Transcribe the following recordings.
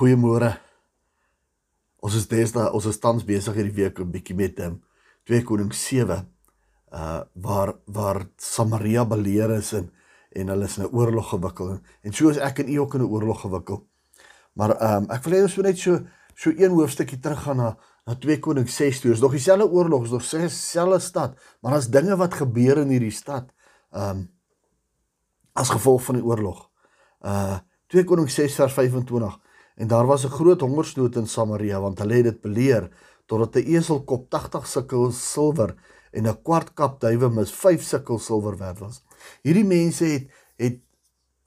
Goeiemôre. Ons is deesdae ons is tans besig hierdie week 'n bietjie met um, 2 Konings 7 uh waar waar Samaria beleer is en en hulle is in 'n oorlog gewikkel en, en so is ek en u ook in 'n oorlog gewikkel. Maar ehm um, ek wil hê ons moet net so so een hoofstukkie teruggaan na na 2 Konings 6 toe. Is nog dieselfde oorlog, is nog dieselfde stad, maar daar's dinge wat gebeur in hierdie stad. Ehm um, as gevolg van die oorlog. Uh 2 Konings 6 vers 25 En daar was 'n groot hongersnood in Samaria want hulle het dit beleer totdat 'n eselkop 80 sikkel silwer en 'n kwart kap duiwemis 5 sikkel silwer werd was. Hierdie mense het het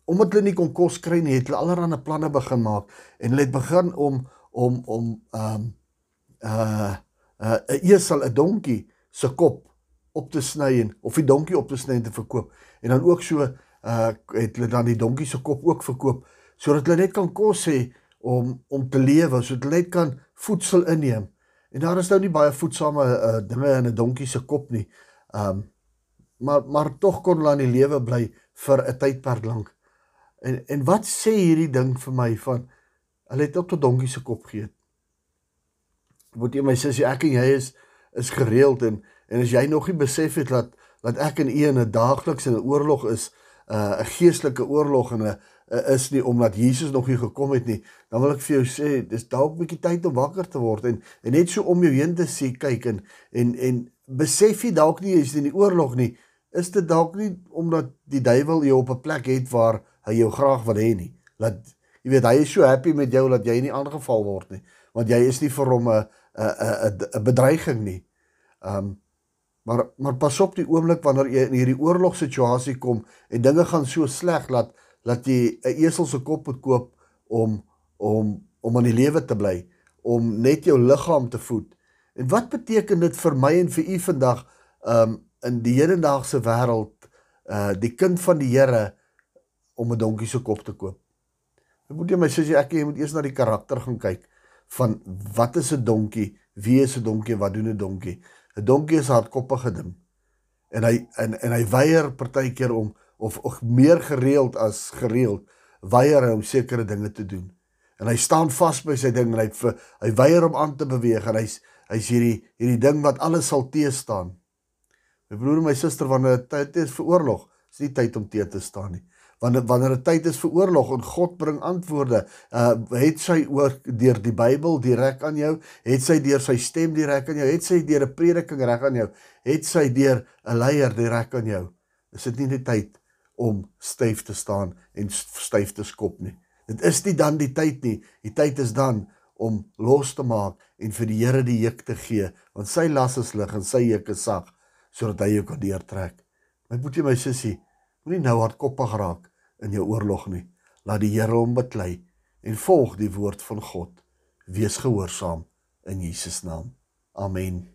omdat hulle nie kon kos kry nie, het hulle allerlei planne begin maak en hulle het begin om om om ehm um, uh 'n uh, esel 'n donkie se kop op te sny en of die donkie op te sny en te verkoop. En dan ook so uh het hulle dan die donkie se kop ook verkoop sodat hulle net kan kos hê om om te lewe sodat hulle net kan voedsel inneem. En daar is nou nie baie voedsame uh, dinge in 'n donkie se kop nie. Um maar maar tog kon hulle aan die lewe bly vir 'n tydperk lank. En en wat sê hierdie ding vir my van hulle het op tot donkie se kop geëet. Moet jy my sussie ek en jy is is gereeld en en as jy nog nie besef het dat dat ek en u in 'n daagliks in 'n oorlog is, uh, 'n geestelike oorlog en 'n uh, is nie omdat Jesus nog nie gekom het nie, dan wil ek vir jou sê, dis dalk 'n bietjie tyd om wakker te word en en net so om jou heen te sien kyk en en en besef jy dalk nie jy's in die oorlog nie, is dit dalk nie omdat die duiwel jou op 'n plek het waar hy jou graag wil hê nie. Laat jy weet hy is so happy met jou dat jy nie aangeval word nie, want jy is nie vir hom 'n 'n 'n bedreiging nie. Um maar maar pas op die oomblik wanneer jy in hierdie oorlogssituasie kom en dinge gaan so sleg dat dat jy 'n esel se kop moet koop om om om aan die lewe te bly, om net jou liggaam te voed. En wat beteken dit vir my en vir u vandag um in die hedendaagse wêreld uh die kind van die Here om 'n donkie se kop te koop? Ek moet jy my sê ek jy moet eers na die karakter gaan kyk van wat is 'n donkie? Wie is 'n donkie? Wat doen 'n donkie? 'n Donkie is hardkoppige ding. En hy en en hy weier partykeer om of, of meer gereeld as gereeld weier hy om sekere dinge te doen. En hy staan vas by sy ding en hy hy weier om aan te beweeg en hy's hy's hierdie hierdie ding wat alles sal teë staan. My broer en my suster wanneer dit tyd is vir oorlog, is nie tyd om teë te staan nie. Wanneer wanneer dit tyd is vir oorlog en God bring antwoorde, uh het sy oor deur die Bybel direk aan jou, het sy deur sy stem direk aan jou, het sy deur 'n prediking reg aan jou, het sy deur 'n leier direk aan jou. Is dit nie die tyd om styf te staan en styf te skop nie. Dit is nie dan die tyd nie. Die tyd is dan om los te maak en vir die Here die juk te gee, want sy las is lig en sy juk is sag sodat hy jou kan deurtrek. My boetie my sussie, moenie nou hardkoppig raak in jou oorlog nie. Laat die Here hom beklei en volg die woord van God. Wees gehoorsaam in Jesus naam. Amen.